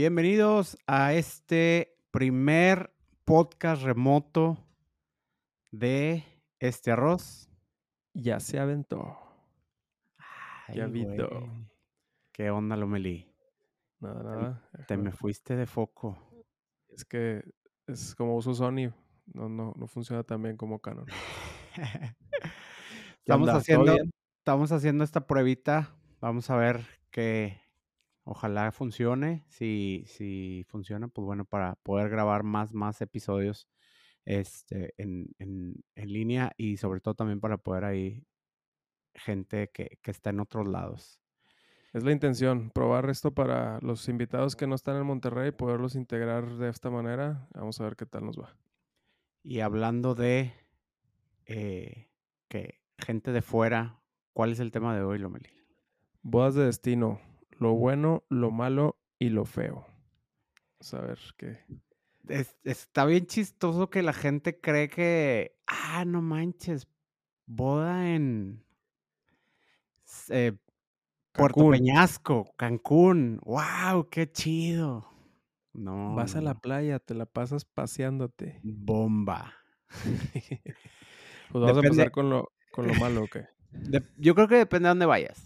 Bienvenidos a este primer podcast remoto de este arroz. Ya se aventó. Ay, Ya vi güey. ¿Qué onda, Lomelí? Nada, nada. Te déjame- me fuiste de foco. Es que es como uso Sony. No, no, no funciona tan bien como Canon. ¿Qué Estamos haciendo, estamos haciendo esta pruebita. Vamos a ver que ojalá funcione. Si, si funciona, pues bueno, para poder grabar más, más episodios este, en, en- en línea y sobre todo también para poder ahí gente que, que está en otros lados. Es la intención, probar esto para los invitados que no están en Monterrey, poderlos integrar de esta manera. Vamos a ver qué tal nos va. Y hablando de eh, que gente de fuera, ¿cuál es el tema de hoy, Lomeli? Bodas de destino. Lo bueno, lo malo y lo feo. Vamos a ver qué. Es- está bien chistoso que la gente cree que, ah, no manches, boda en eh, Puerto. Peñasco, Cancún, wow, qué chido. No, Vas a la playa, te la pasas paseándote. bomba. pues vamos a empezar con lo, con lo malo, ¿o qué? De- yo creo que depende de dónde vayas.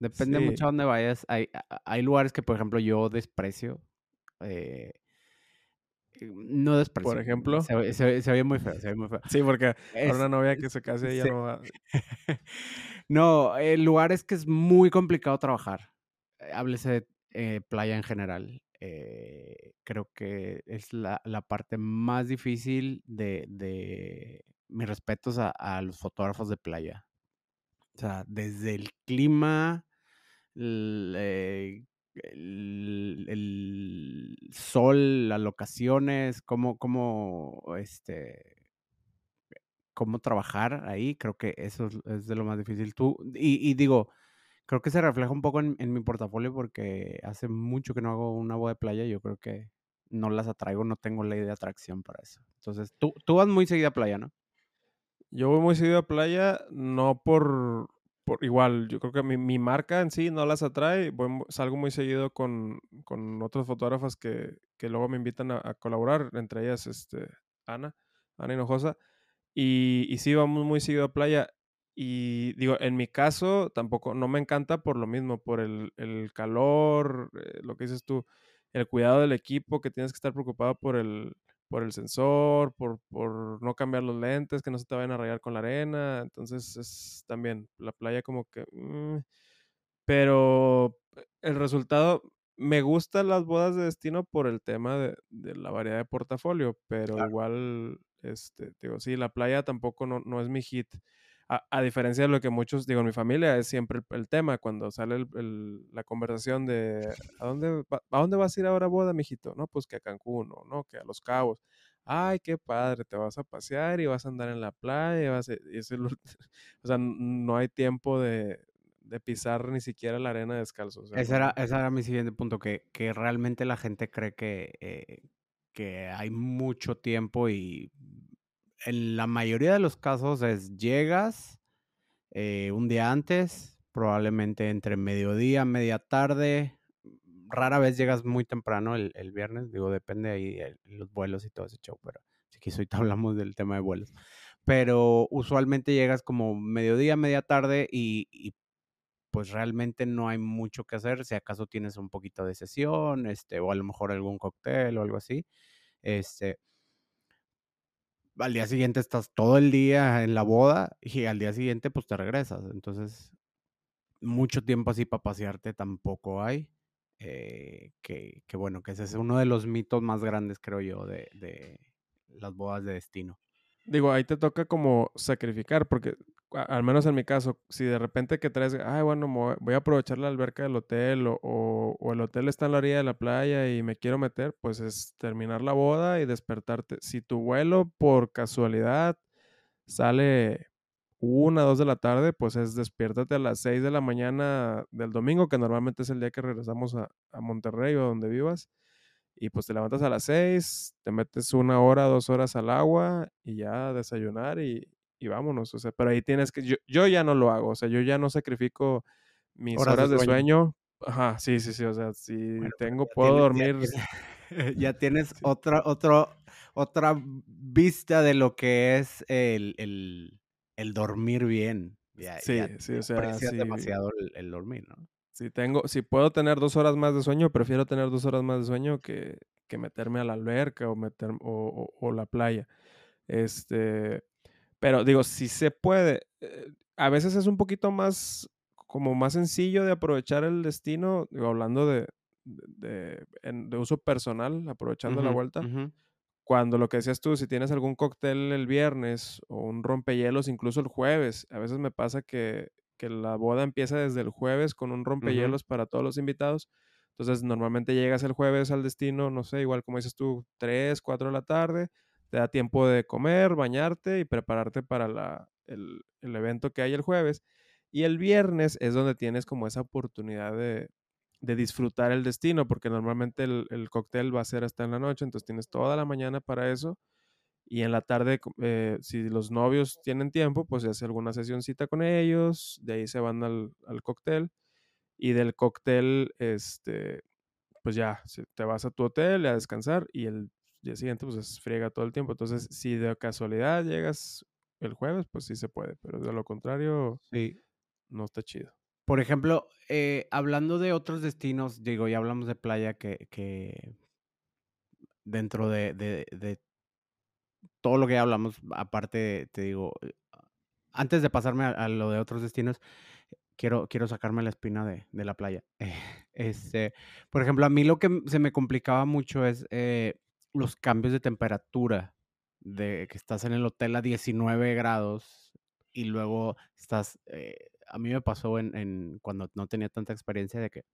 Depende mucho a dónde vayas. Hay, hay lugares que, por ejemplo, yo desprecio. eh, no desprecio. ejemplo? Se, se oye muy feo, se oye muy feo. Sí, porque Es- una novia que se case ella sí. no va. no, el lugar es que es muy complicado trabajar. Eh, Háblese de eh, playa en general. eh, creo que es la, la parte más difícil de, de mis respetos a, a los fotógrafos de playa. O sea, desde el clima, el, eh, el- el sol, las locaciones, cómo, cómo, este, cómo trabajar ahí, creo que eso es, de lo más difícil. Tú, y, digo, creo que se refleja un poco en, mi portafolio porque hace mucho que no hago una boda de playa yo creo que no las atraigo, no tengo ley de atracción para eso. Entonces, tú, tú vas muy seguida a playa, ¿no? Yo voy muy seguido a playa, no por, por igual, yo creo que mi, mi marca en sí no las atrae. Salgo muy seguido con, con otras fotógrafas que, que luego me invitan a, a colaborar, entre ellas este, Ana, Ana Hinojosa. Y, y sí, vamos muy seguido a playa. Y digo, en mi caso tampoco, no me encanta por lo mismo, por el, el calor, eh, lo que dices tú, el cuidado del equipo, que tienes que estar preocupado por el, por el sensor, por, por no cambiar los lentes, que no se te vayan a rayar con la arena. Entonces es también la playa como que... mm, pero el resultado, me gustan las bodas de destino por el tema de, de la variedad de portafolio, pero Claro. igual, este, digo, sí, la playa tampoco no, no es mi hit. A, a diferencia de lo que muchos, digo, en mi familia es siempre el, el tema, cuando sale el- el- la conversación de ¿a dónde, va- ¿a dónde vas a ir ahora boda, mijito? No, pues que a Cancún, o no, que a Los Cabos. Ay, qué padre, te vas a pasear y vas a andar en la playa, y vas a- y es o sea, no hay tiempo de, de pisar ni siquiera la arena descalzo. o sea, Ese era, ese era mi siguiente punto, que, que realmente la gente cree que, eh, que hay mucho tiempo y en la mayoría de los casos es llegas eh, un día antes, probablemente entre mediodía, media tarde, rara vez llegas muy temprano el, el viernes, digo, depende ahí el- los vuelos y todo ese show, pero si que ahorita hablamos del tema de vuelos. Pero usualmente llegas como mediodía, media tarde y, y pues realmente no hay mucho que hacer, si acaso tienes un poquito de sesión, este, o a lo mejor algún cóctel o algo así. Este, al día siguiente estás todo el día en la boda y al día siguiente pues te regresas. Entonces, mucho tiempo así para pasearte tampoco hay. eh, que, que bueno, que ese es uno de los mitos más grandes, creo yo, de, de las bodas de destino. Digo, ahí te toca como sacrificar, porque al menos en mi caso, si de repente que traes, ay, bueno, voy a aprovechar la alberca del hotel o, o- el hotel está en la orilla de la playa y me quiero meter, pues es terminar la boda y despertarte. Si tu vuelo por casualidad sale una, dos de la tarde, pues es despiértate a las seis de la mañana del domingo, que normalmente es el día que regresamos a, a Monterrey o donde vivas. Y pues te levantas a las 6, te metes una hora, dos horas al agua y ya a desayunar y, y vámonos. O sea, pero ahí tienes que, yo, yo ya no lo hago, o sea, yo ya no sacrifico mis Horas horas, de sueño. sueño Ajá, sí, sí, sí, o sea, si Bueno, tengo ya puedo tienes ya dormir tienes ya tienes sí. otra otro otra vista de lo que es el el el dormir bien. Ya Sí, ya sí, ya o sea, si demasiado el el dormir, ¿no? si tengo si puedo tener 2 horas más de sueño, prefiero tener 2 horas más de sueño que que meterme a la alberca o meter o o o la playa. Este, pero digo, si se puede, eh, a veces es un poquito más como más sencillo de aprovechar el destino, digo, hablando de de uso personal, aprovechando la vuelta, cuando lo que decías tú, si tienes algún cóctel el viernes o un rompehielos incluso el jueves, a veces me pasa que que la boda empieza desde el jueves con un rompehielos para todos los invitados. Entonces, normalmente llegas el jueves al destino, no sé, igual como dices tú, 3, 4 de la tarde, te da tiempo de comer, bañarte y prepararte para la el el evento que hay el jueves. Y el viernes es donde tienes como esa oportunidad de de disfrutar el destino, porque normalmente el el cóctel va a ser hasta en la noche, entonces tienes toda la mañana para eso, y en la tarde, eh, si los novios tienen tiempo, pues se hace alguna sesioncita con ellos, de ahí se van al al cóctel, y del cóctel, este, pues ya, te vas a tu hotel a descansar, y el día siguiente, pues es friega todo el tiempo. Entonces, si de casualidad llegas el jueves, pues sí se puede, pero de lo contrario, Sí. no está chido. Por ejemplo, eh, hablando de otros destinos, digo, ya hablamos de playa que que dentro de de de todo lo que ya hablamos, aparte, te digo, eh, antes de pasarme a a lo de otros destinos, quiero quiero sacarme la espina de de la playa. Este, por ejemplo, a mí lo que se me complicaba mucho es, eh, los cambios de temperatura, de que estás en el hotel a 19 grados y luego estás, eh, a mí me pasó en cuando no tenía tanta experiencia de que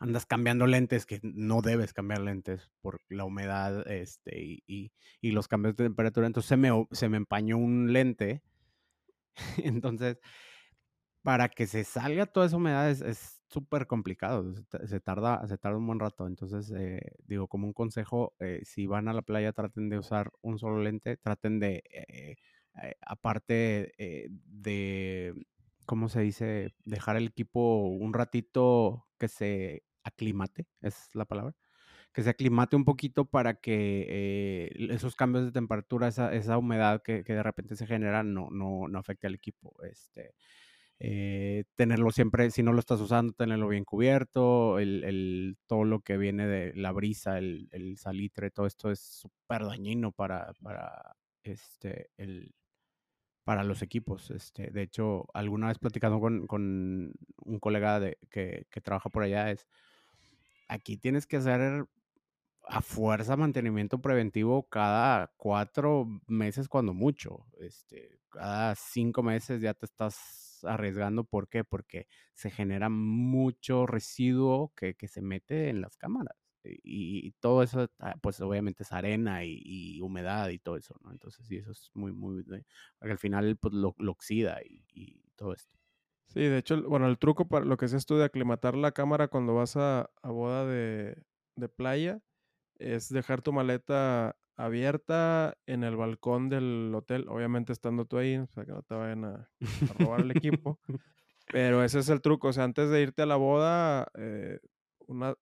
andas cambiando lentes, que no debes cambiar lentes por la humedad, este, y y los cambios de temperatura. Entonces, se me se me empañó un lente. Entonces, para que se salga toda esa humedad es súper complicado, se ta se tarda se tarda un buen rato. Entonces, eh, digo, como un consejo, eh, si van a la playa, traten de usar un solo lente, traten de, eh eh, aparte, de, ¿cómo se dice? Dejar el equipo un ratito que se aclimate, es la palabra, que se aclimate un poquito para que, esos cambios de temperatura, esa esa humedad que que de repente se genera no no no afecte al equipo, este, eh, tenerlo siempre, si no lo estás usando, tenerlo bien cubierto, el el todo lo que viene de la brisa, el el salitre, todo esto es súper dañino para para, este, el para los equipos. Este, de hecho, alguna vez platicando con con un colega de que que trabaja por allá, es aquí tienes que hacer a fuerza mantenimiento preventivo cada 4 meses cuando mucho, este, cada 5 meses ya te estás arriesgando, ¿por qué? Porque se genera mucho residuo que que se mete en las cámaras, y y todo eso, ah, pues, obviamente es arena y humedad y todo eso, ¿no? Entonces, sí, eso es muy, muy porque al final, pues, lo lo oxida y todo esto. Sí, de hecho, bueno, el truco para lo que decías tú de aclimatar la cámara cuando vas a a boda de de playa, es dejar tu maleta abierta en el balcón del hotel, obviamente estando tú ahí, o sea, que no te vayan a a robar el equipo, pero ese es el truco, o sea, antes de irte a la boda, eh, una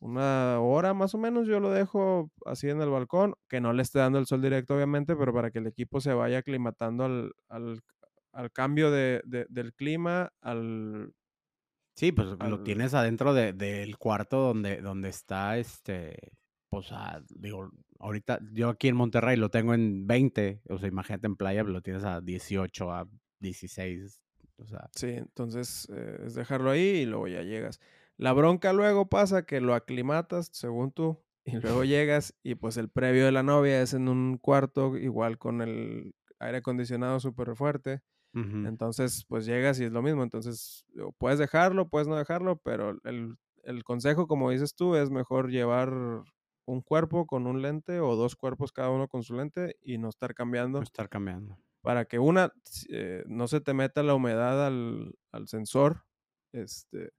una hora más o menos yo lo dejo así en el balcón, que no le esté dando el sol directo, obviamente, pero para que el equipo se vaya aclimatando al al al cambio de de del clima, al Sí, pues, lo al tienes adentro de del cuarto donde donde está, este, pues, ah, digo, ahorita yo aquí en Monterrey lo tengo en 20, o sea, imagínate en playa, lo tienes a 18, a 16, o sea, Sí, entonces, eh, es dejarlo ahí y luego ya llegas. La bronca luego pasa que lo aclimatas, según tú, y luego llegas y, pues, el previo de la novia es en un cuarto igual con el aire acondicionado súper fuerte. Entonces, pues, llegas y es lo mismo. Entonces, puedes dejarlo, puedes no dejarlo, pero el el consejo, como dices tú, es mejor llevar un cuerpo con un lente o 2 cuerpos cada uno con su lente y no estar cambiando estar cambiando. para que una, eh, no se te meta la humedad al al sensor, este,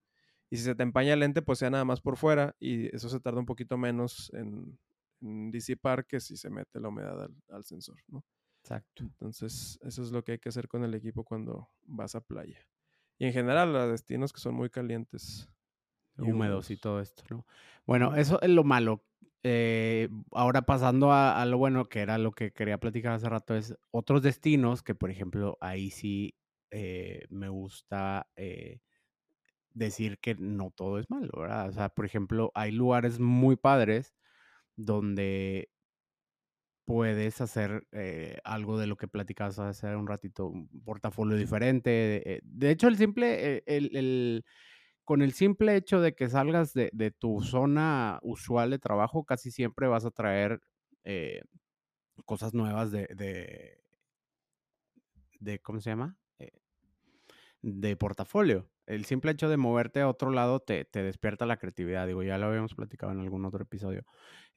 y si se te empaña el lente, pues sea nada más por fuera, y eso se tarda un poquito menos en en disipar que si se mete la humedad al al sensor, ¿no? Exacto. Entonces, eso es lo que hay que hacer con el equipo cuando vas a playa. Y en general, a destinos que son muy calientes. Húmedos y todo esto, ¿no? Bueno, eso es lo malo. Eh, ahora pasando a, lo bueno, que era lo que quería platicar hace rato, es otros destinos que, por ejemplo, ahí sí eh, me gusta eh, decir que no todo es malo, ¿verdad? O sea, por ejemplo, hay lugares muy padres donde puedes hacer algo de lo que platicabas hace un ratito, un portafolio diferente. de hecho, el simple, el, con el simple hecho de que salgas de, tu zona usual de trabajo, casi siempre vas a traer eh, cosas nuevas de, de, ¿cómo se llama? Eh, de portafolio. El simple hecho de moverte a otro lado te, despierta la creatividad. Digo, ya lo habíamos platicado en algún otro episodio.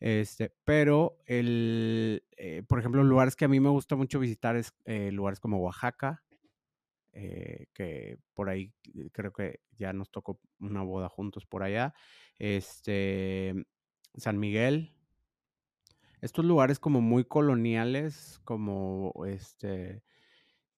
Este, pero, el, eh, por ejemplo, lugares que a mí me gusta mucho visitar es lugares como Oaxaca, eh, que por ahí eh, creo que ya nos tocó una boda juntos por allá. Este, San Miguel. Estos lugares como muy coloniales, como este,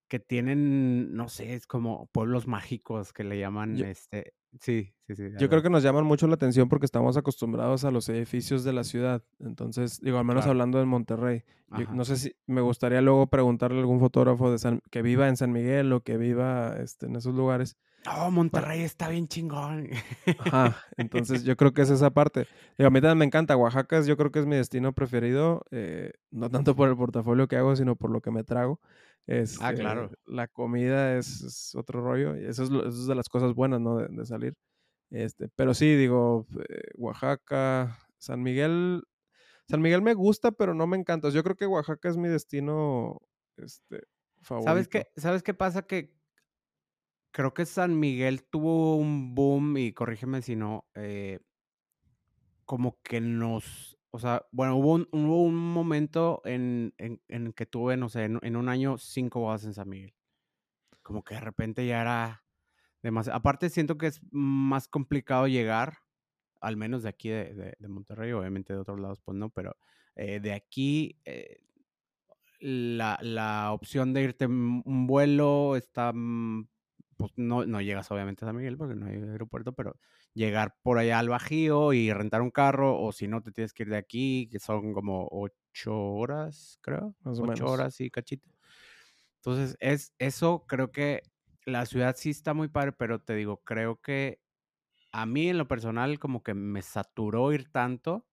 que tienen, no sé, es como pueblos mágicos que le llaman, este, Sí, sí, sí. Yo creo que nos llaman mucho la atención porque estamos acostumbrados a los edificios de la ciudad. Entonces, digo, al menos hablando de Monterrey. no sé si me gustaría luego preguntarle a algún fotógrafo de San, que viva en San Miguel o que viva este, en esos lugares. Oh, Monterrey está bien chingón. Ajá, entonces yo creo que es esa parte. Digo, a mí también me encanta. Oaxaca yo creo que es mi destino preferido, eh, no tanto por el portafolio que hago, sino por lo que me trago ah, este, claro. La comida es, otro rollo. Y eso es, de las cosas buenas, ¿no? De, salir. Este, pero sí, digo, eh, Oaxaca, San Miguel. San Miguel me gusta, pero no me encanta. Yo creo que Oaxaca es mi destino este, favorito. ¿Sabes qué, ¿Sabes qué pasa? Que creo que San Miguel tuvo un boom, y corrígeme si no, eh, como que nos o sea, bueno, hubo un, hubo un momento en, en, que tuve, no sé, en, un año cinco bodas en San Miguel. Como que de repente ya era demasiado. Aparte, siento que es más complicado llegar, al menos de aquí de, de, Monterrey, obviamente de otros lados, pues no, pero eh, de aquí eh, la, la, opción de irte un vuelo está mm, pues no, no llegas obviamente a San Miguel porque no hay aeropuerto, pero llegar por allá al Bajío y rentar un carro, o si no, te tienes que ir de aquí, que son como ocho horas, creo, más o ocho horas y cachito. Entonces, es eso, creo que la ciudad sí está muy padre, pero te digo, creo que a mí en lo personal como que me saturó ir tanto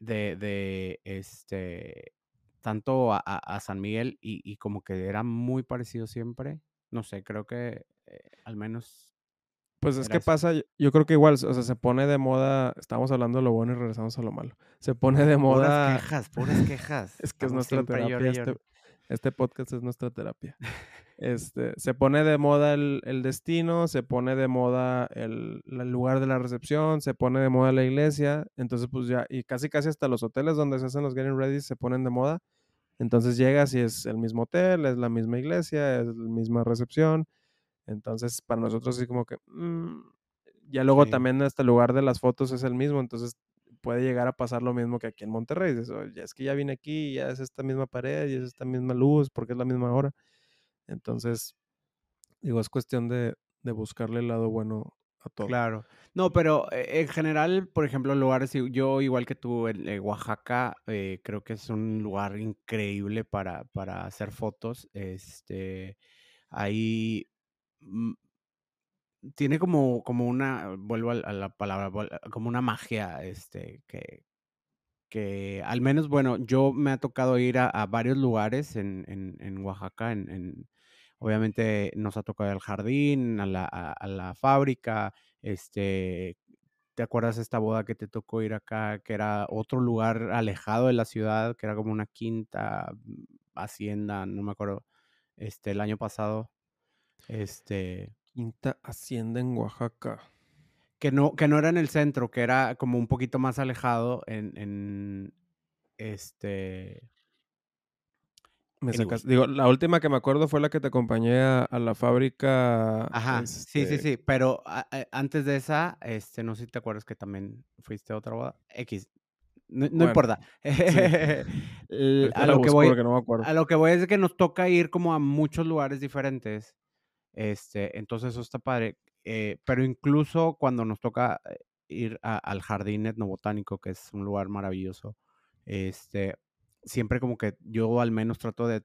de, de este, tanto a, San Miguel y, y, como que era muy parecido siempre no sé, creo que eh, al menos... Pues es que pasa, yo creo que igual, o sea, se pone de moda, estamos hablando de lo bueno y regresamos a lo malo. Se pone de moda... Puras quejas, puras quejas. es que es nuestra terapia. Este, este, podcast es nuestra terapia. Este, se pone de moda el, destino, se pone de moda el, el, lugar de la recepción, se pone de moda la iglesia, entonces pues ya, y casi casi hasta los hoteles donde se hacen los getting ready se ponen de moda. Entonces llegas y es el mismo hotel, es la misma iglesia, es la misma recepción. Entonces, para nosotros es como que... Mm, ya luego también este lugar de las fotos es el mismo, entonces puede llegar a pasar lo mismo que aquí en Monterrey. ya es que ya vine aquí, ya es esta misma pared, y es esta misma luz, porque es la misma hora. Entonces, digo, es cuestión de, de buscarle el lado bueno Claro. No, pero eh, en general, por ejemplo, lugares, yo igual que tú, en eh, Oaxaca, eh, creo que es un lugar increíble para, para hacer fotos. Este, ahí tiene como, como una, vuelvo a, la palabra, como una magia, este, que, que al menos, bueno, yo me ha tocado ir a, varios lugares en, en, en Oaxaca, en Obviamente nos ha tocado el jardín, a la, a, la fábrica, este, ¿te acuerdas esta boda que te tocó ir acá, que era otro lugar alejado de la ciudad, que era como una quinta mm, hacienda, no me acuerdo, este, el año pasado, este... Quinta hacienda en Oaxaca. Que no, que no era en el centro, que era como un poquito más alejado en, en este... Digo, la última que me acuerdo fue la que te acompañé a, la fábrica. Ajá, sí, sí, este sí. Pero antes de esa, este, no sé si te acuerdas que también fuiste a otra boda. X. No, importa. a, lo que voy, a lo que voy es que nos toca ir como a muchos lugares diferentes. Este, entonces eso está padre. eh, pero incluso cuando nos toca eh, ir al jardín etnobotánico, que es un lugar maravilloso, este, siempre como que yo al menos trato de,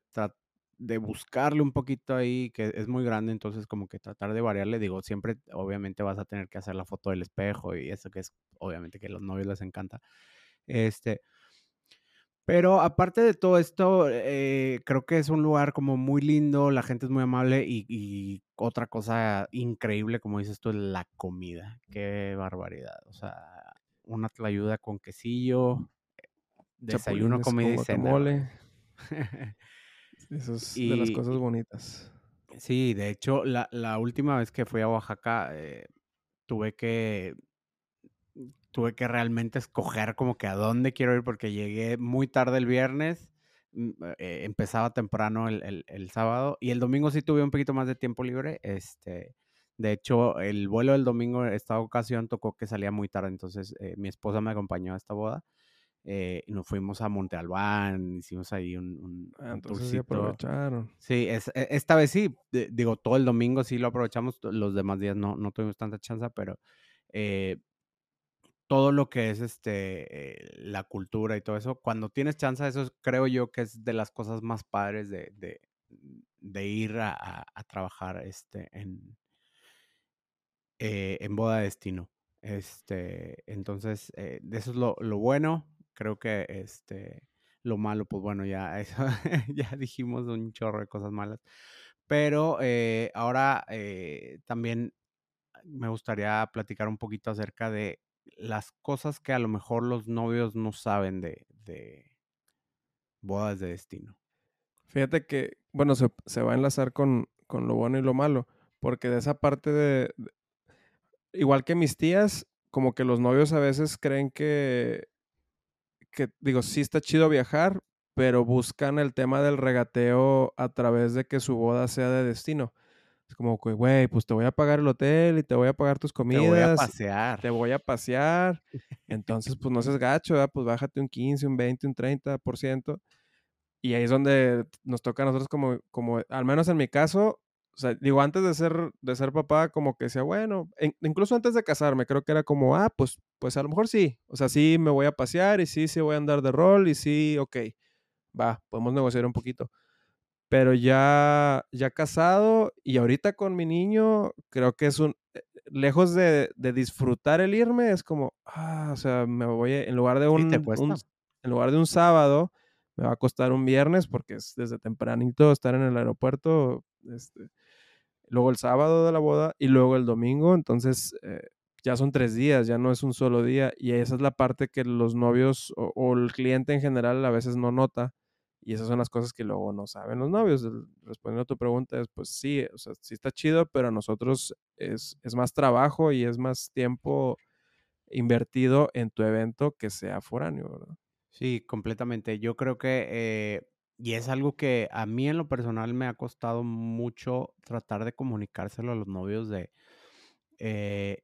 de buscarle un poquito ahí, que es muy grande, entonces como que tratar de variarle, digo, siempre obviamente vas a tener que hacer la foto del espejo y eso que es obviamente que a los novios les encanta. Este, pero aparte de todo esto, eh, creo que es un lugar como muy lindo, la gente es muy amable y, otra cosa increíble, como dices tú, es la comida. Qué barbaridad. O sea, una ayuda con quesillo, desayuno, comida y cena. Eso es de las cosas bonitas. Sí, de hecho, la, la última vez que fui a Oaxaca, eh, tuve que tuve que realmente escoger como que a dónde quiero ir porque llegué muy tarde el viernes, mm, eh, empezaba temprano el, el, sábado y el domingo sí tuve un poquito más de tiempo libre. Este, de hecho, el vuelo del domingo, esta ocasión, tocó que salía muy tarde, entonces eh, mi esposa me acompañó a esta boda. Eh, y nos fuimos a Monte Albán, hicimos ahí un, un, ah, entonces aprovecharon. Sí, es, e, esta vez sí, digo, todo el domingo sí lo aprovechamos, los demás días no, no tuvimos tanta chance, pero eh, todo lo que es este eh, la cultura y todo eso, cuando tienes chance, eso creo yo que es de las cosas más padres de, de, ir a, trabajar este, en, eh, en boda de destino. Este, entonces, eh, eso es lo, lo, bueno. Creo que este, lo malo, pues bueno, ya, eso, ya dijimos un chorro de cosas malas. Pero ahora también me gustaría platicar un poquito acerca de las cosas que a lo mejor los novios no saben de, bodas de destino. Fíjate que, bueno, se, va a enlazar con, lo bueno y lo malo, porque de esa parte de, igual que mis tías, como que los novios a veces creen que, que, digo, sí está chido viajar, pero buscan el tema del regateo a través de que su boda sea de destino. Es como que, güey, pues te voy a pagar el hotel y te voy a pagar tus comidas. Te voy a pasear. Te voy a pasear. Entonces, pues no seas gacho, ¿verdad? Pues bájate un 15, un 20, un 30%. Y ahí es donde nos toca a nosotros como, como al menos en mi caso, o sea, digo, antes de ser, de ser papá, como que decía, bueno, incluso antes de casarme, creo que era como, ah, pues, pues a lo mejor sí. O sea, sí me voy a pasear y sí, sí voy a andar de rol y sí, ok, va, podemos negociar un poquito pero ya, ya casado y ahorita con mi niño, creo que es un, eh, lejos de, disfrutar el irme, es como, ah, o sea, me voy, en lugar de un, en lugar de un sábado, me va a costar un viernes porque es desde tempranito estar en el aeropuerto, este, luego el sábado de la boda y luego el domingo, entonces eh, ya son tres días, ya no es un solo día y esa es la parte que los novios o el cliente en general a veces no nota y esas son las cosas que luego no saben los novios. Respondiendo a tu pregunta, es pues sí, o sea, sí está chido, pero a nosotros es, más trabajo y es más tiempo invertido en tu evento que sea foráneo, ¿verdad? Sí, completamente. Yo creo que, eh, y es algo que a mí en lo personal me ha costado mucho tratar de comunicárselo a los novios de, eh,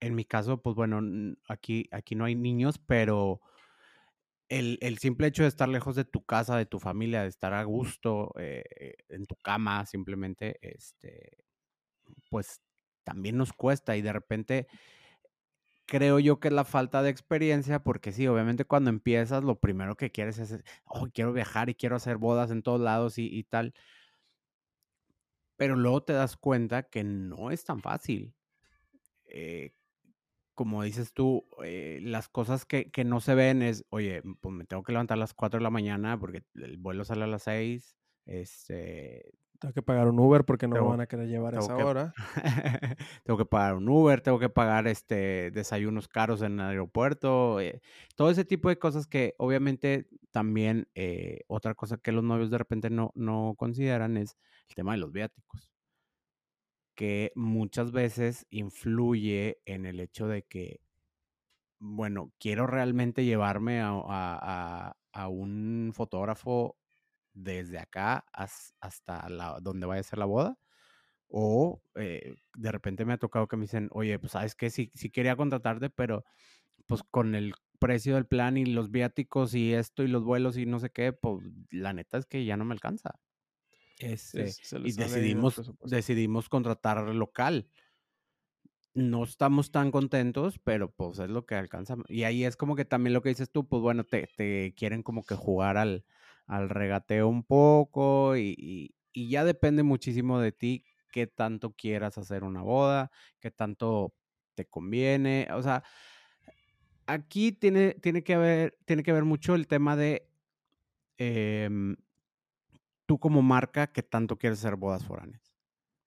en mi caso, pues bueno, aquí, aquí no hay niños, pero el, simple hecho de estar lejos de tu casa, de tu familia, de estar a gusto eh, en tu cama, simplemente, este, pues también nos cuesta y de repente creo yo que es la falta de experiencia, porque sí, obviamente cuando empiezas lo primero que quieres es, oh, quiero viajar y quiero hacer bodas en todos lados y, tal, pero luego te das cuenta que no es tan fácil. Eh, como dices tú, eh, las cosas que, no se ven es, oye, pues me tengo que levantar a las 4 de la mañana porque el vuelo sale a las 6. Este, tengo que pagar un Uber porque no me van a querer llevar a esa hora. tengo que pagar un Uber, tengo que pagar este desayunos caros en el aeropuerto. Eh, todo ese tipo de cosas que obviamente también eh, otra cosa que los novios de repente no, no consideran es el tema de los viáticos que muchas veces influye en el hecho de que, bueno, quiero realmente llevarme a, un fotógrafo desde acá hasta donde vaya a ser la boda. O eh, de repente me ha tocado que me dicen, oye, pues sabes que sí, sí quería contratarte, pero pues con el precio del plan y los viáticos y esto y los vuelos y no sé qué, pues la neta es que ya no me alcanza. Este, y decidimos, decidimos contratar local. no estamos tan contentos, pero pues es lo que alcanzamos. Y ahí es como que también lo que dices tú, pues bueno, te, te quieren como que jugar al, al regateo un poco y, y, y ya depende muchísimo de ti qué tanto quieras hacer una boda, qué tanto te conviene. O sea, aquí tiene, tiene, que, haber, tiene que ver mucho el tema de em, tú como marca qué tanto quieres hacer bodas foráneas.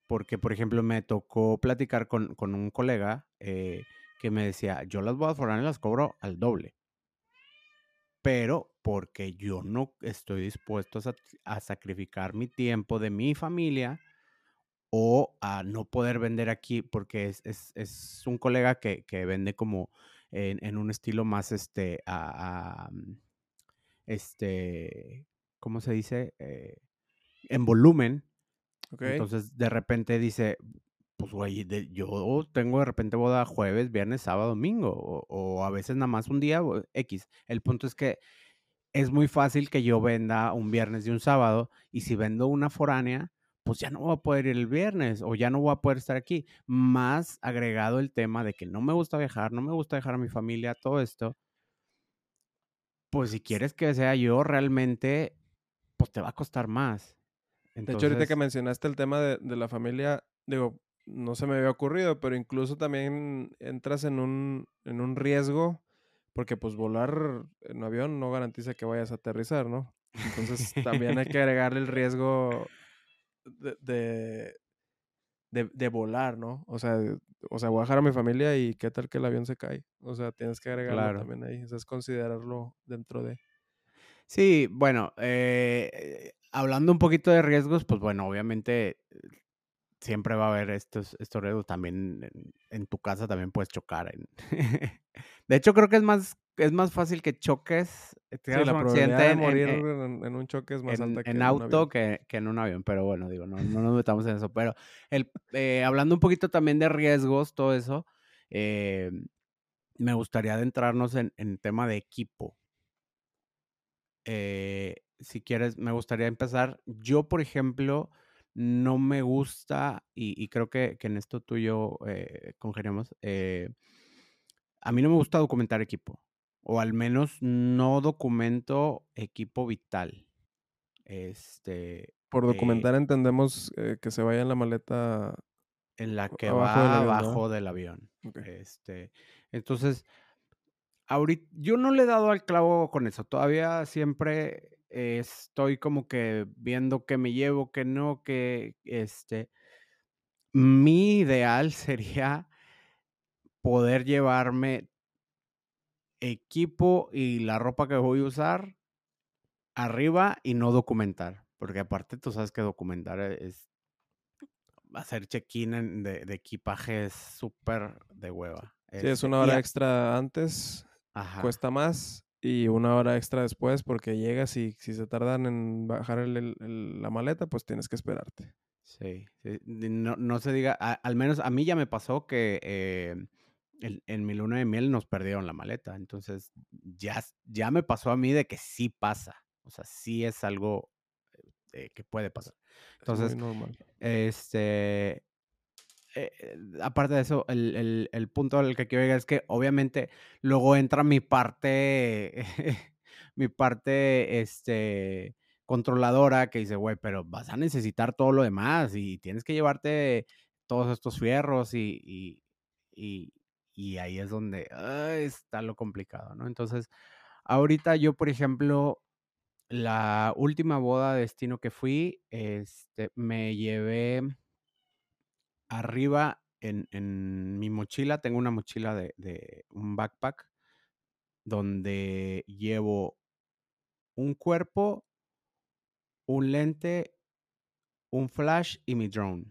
Porque, por ejemplo, me tocó platicar con, con un colega eh, que me decía, yo las bodas foráneas las cobro al doble. Pero porque yo no estoy dispuesto a, a sacrificar mi tiempo de mi familia o a no poder vender aquí, porque es, es, es un colega que, que vende como en, en, un estilo más, este, a, a, este, ¿cómo se dice? Eh, en volumen. Okay. Entonces, de repente dice, pues, güey, de, yo tengo de repente boda jueves, viernes, sábado, domingo, o, o, a veces nada más un día, X. El punto es que es muy fácil que yo venda un viernes y un sábado, y si vendo una foránea, pues ya no voy a poder ir el viernes o ya no voy a poder estar aquí. Más agregado el tema de que no me gusta viajar, no me gusta dejar a mi familia, todo esto. Pues si quieres que sea yo realmente, pues te va a costar más. Entonces... De hecho, ahorita que mencionaste el tema de, de, la familia, digo, no se me había ocurrido, pero incluso también entras en un, en un riesgo, porque pues volar en avión no garantiza que vayas a aterrizar, ¿no? Entonces también hay que agregarle el riesgo de, de, de, volar, ¿no? O sea, o sea, voy a dejar a mi familia y qué tal que el avión se cae. O sea, tienes que agregarlo claro. también ahí. O sea, es considerarlo dentro de. Sí, bueno, eh, hablando un poquito de riesgos, pues bueno, obviamente siempre va a haber estos, estos riesgos. También en, en tu casa también puedes chocar. En... de hecho, creo que es más es más fácil que choques, sí, la un accidente de morir en, en, en, un choque es más en, alta que en, auto que, que, en un avión, pero bueno, digo, no, no nos metamos en eso. Pero el, eh, hablando un poquito también de riesgos, todo eso, eh, me gustaría adentrarnos en, en tema de equipo. Eh, si quieres, me gustaría empezar. Yo, por ejemplo, no me gusta, y, y creo que, que, en esto tú y yo eh, congeniamos, eh, a mí no me gusta documentar equipo o al menos no documento equipo vital. Este. Por documentar eh, entendemos eh, que se vaya en la maleta. En la que abajo va del avión, abajo ¿no? del avión. Okay. Este. Entonces, ahorita yo no le he dado al clavo con eso. Todavía siempre estoy como que viendo qué me llevo, qué no, que este. Mi ideal sería poder llevarme equipo y la ropa que voy a usar arriba y no documentar. Porque aparte tú sabes que documentar e, es hacer check-in de, de, equipaje es súper de hueva. Sí, es una hora extra antes, Ajá. cuesta más, y una hora extra después porque llegas y si se tardan en bajar el, el, el, la maleta, pues tienes que esperarte. Sí, sí. No, no, se diga, a, al menos a mí ya me pasó que eh, en, en, mi luna de miel nos perdieron la maleta. Entonces, ya, ya me pasó a mí de que sí pasa. O sea, sí es algo eh, que puede pasar. Entonces, es normal. este. Eh, aparte de eso, el, el, punto al que quiero llegar es que obviamente luego entra mi parte, mi parte, este, controladora que dice, güey, pero vas a necesitar todo lo demás y tienes que llevarte todos estos fierros y, y, y, ahí es donde ay, está lo complicado, ¿no? Entonces, ahorita yo, por ejemplo, la última boda de destino que fui, este, me llevé arriba en, en mi mochila, tengo una mochila de, de, un backpack donde llevo un cuerpo, un lente, un flash y mi drone.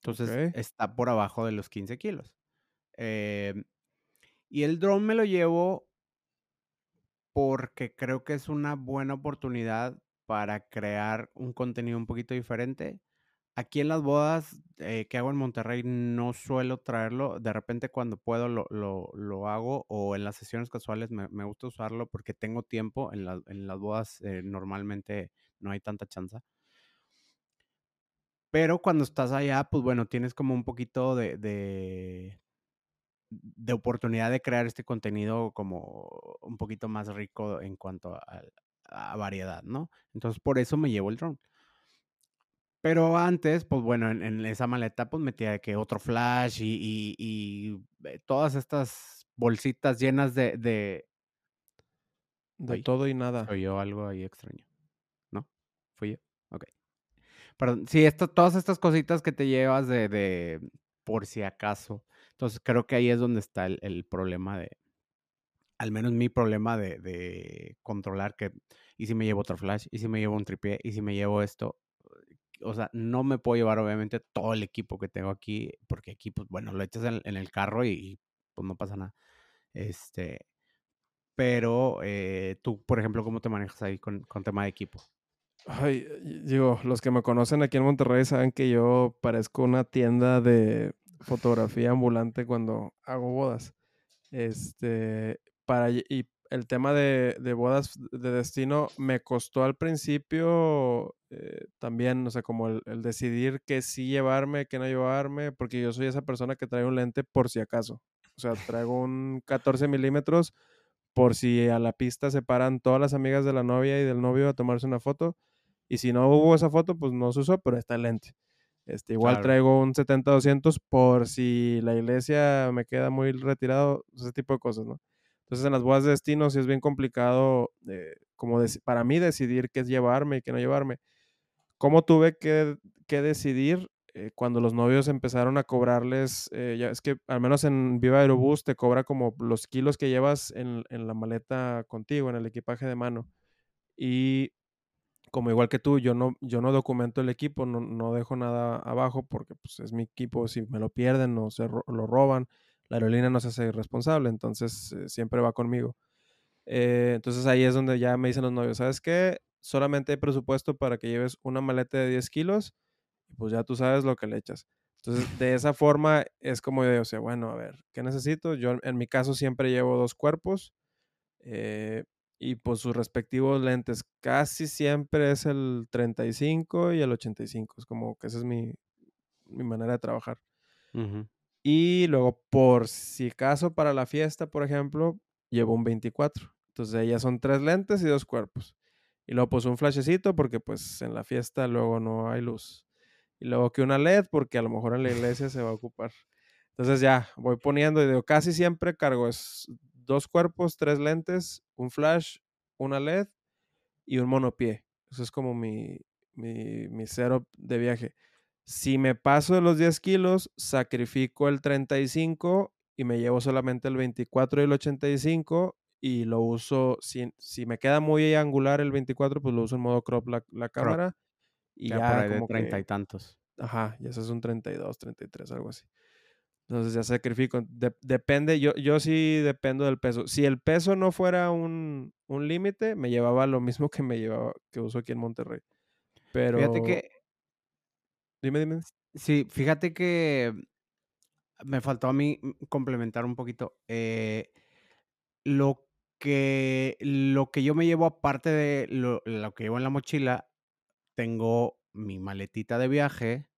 Entonces okay. está por abajo de los 15 kilos. Eh, y el drone me lo llevo porque creo que es una buena oportunidad para crear un contenido un poquito diferente. Aquí en las bodas eh, que hago en Monterrey no suelo traerlo. De repente cuando puedo lo, lo, lo hago o en las sesiones casuales me, me gusta usarlo porque tengo tiempo. En, la, en las bodas eh, normalmente no hay tanta chance. Pero cuando estás allá, pues bueno, tienes como un poquito de de de oportunidad de crear este contenido como un poquito más rico en cuanto al a variedad, ¿no? Entonces, por eso me llevo el dron. Pero antes, pues bueno, en en esa maleta, pues metía que otro flash y y y, eh, todas estas bolsitas llenas de de De Ay, todo y nada. oyó algo ahí extraño, ¿no? ¿Fui yo? Okey. Perdón, sí, esto todas estas cositas que te llevas de de por si acaso. Entonces, creo que ahí es donde está el el problema de al menos mi problema de de controlar que, ¿y si me llevo otro flash? ¿Y si me llevo un tripié? ¿Y si me llevo esto? O sea, no me puedo llevar, obviamente, todo el equipo que tengo aquí, porque aquí, pues, bueno, lo echas en el carro y pues, no pasa nada. Este, pero, eh, tú, por ejemplo, ¿cómo te manejas ahí con con tema de equipo? Ay, digo, los que me conocen aquí en Monterrey saben que yo parezco una tienda de fotografía ambulante cuando hago bodas. Este, para el tema de de bodas de destino me costó al principio, eh, también, o sea, como el el decidir qué sí llevarme, qué no llevarme, porque yo soy esa persona que trae un lente por si acaso. O sea, traigo un 14 milímetros por si a la pista se paran todas las amigas de la novia y del novio a tomarse una foto, y si no hubo esa foto, pues no se usó, pero está el lente. Este, igual Claro. traigo un 70-200 por si la iglesia me queda muy retirado, ese tipo de cosas, ¿no? Entonces, en las bodas de destino sí es bien complicado, eh, como para mí decidir qué es llevarme y qué no llevarme. ¿Cómo tuve que que decidir? Eh, cuando los novios empezaron a cobrarles, eh, ya es que al menos en Viva Aerobús te cobra como los kilos que llevas en en la maleta contigo, en el equipaje de mano. Y como igual que tú, yo no yo no documento el equipo, no no dejo nada abajo porque, pues, es mi equipo, si me lo pierden o se ro lo roban, la aerolínea no se hace responsable, entonces, eh, siempre va conmigo. Eh, entonces, ahí es donde ya me dicen los novios: "¿Sabes qué? Solamente hay presupuesto para que lleves una maleta de 10 kilos, y pues ya tú sabes lo que le echas". Entonces, de esa forma es como yo o sea, bueno, a ver, ¿qué necesito? Yo, en mi caso, siempre llevo 2 cuerpos, eh, y pues sus respectivos lentes. Casi siempre es el 35 y el 85, es como que esa es mi mi manera de trabajar. Ujú. Y luego, por si acaso para la fiesta, por ejemplo, llevo un 24. Entonces, ya son 3 lentes y 2 cuerpos. Y luego, pues, un flashecito porque, pues, en la fiesta luego no hay luz. Y luego que una LED, porque a lo mejor en la iglesia se va a ocupar. Entonces, ya, voy poniendo y digo, casi siempre cargo 2 cuerpos, 3 lentes, un flash, una LED y un monopié. Eso es como mi mi mi setup de viaje. Si me paso de los 10 kilos, sacrifico el 35 y me llevo solamente el 24 y el 85 y lo uso si si me queda muy angular el 24, pues lo uso en modo crop la la Crop. cámara y Ya por ya de como treinta que y tantos. ajá, ya ese es un 32, 33, algo así. Entonces, ya sacrifico. Dep depende, yo yo sí dependo del peso. Si el peso no fuera un un límite, me llevaba lo mismo que me llevaba que uso aquí en Monterrey. Fíjate Pero que dime, dime. sí, fíjate que me faltó a mí, mm, complementar un poquito, eh, lo que lo que yo me llevo aparte de lo lo que llevo en la mochila, tengo mi maletita de viaje,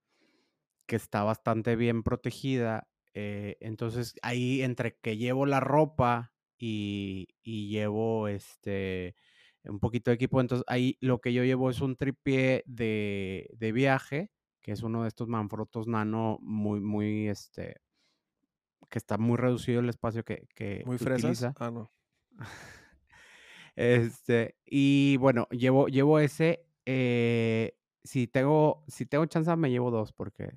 que está bastante bien protegida, eh, entonces, ahí entre que llevo la ropa y y llevo, este, un poquito de equipo, entonces, ahí lo que yo llevo es un tripié de de viaje, que es uno de estos Manfrottos Nano muy muy, este que está muy reducido el espacio que que ¿Muy fresas? utiliza. Ah, no. Este, y bueno, llevo llevo ese, eh, si tengo si tengo chance, me llevo 2 porque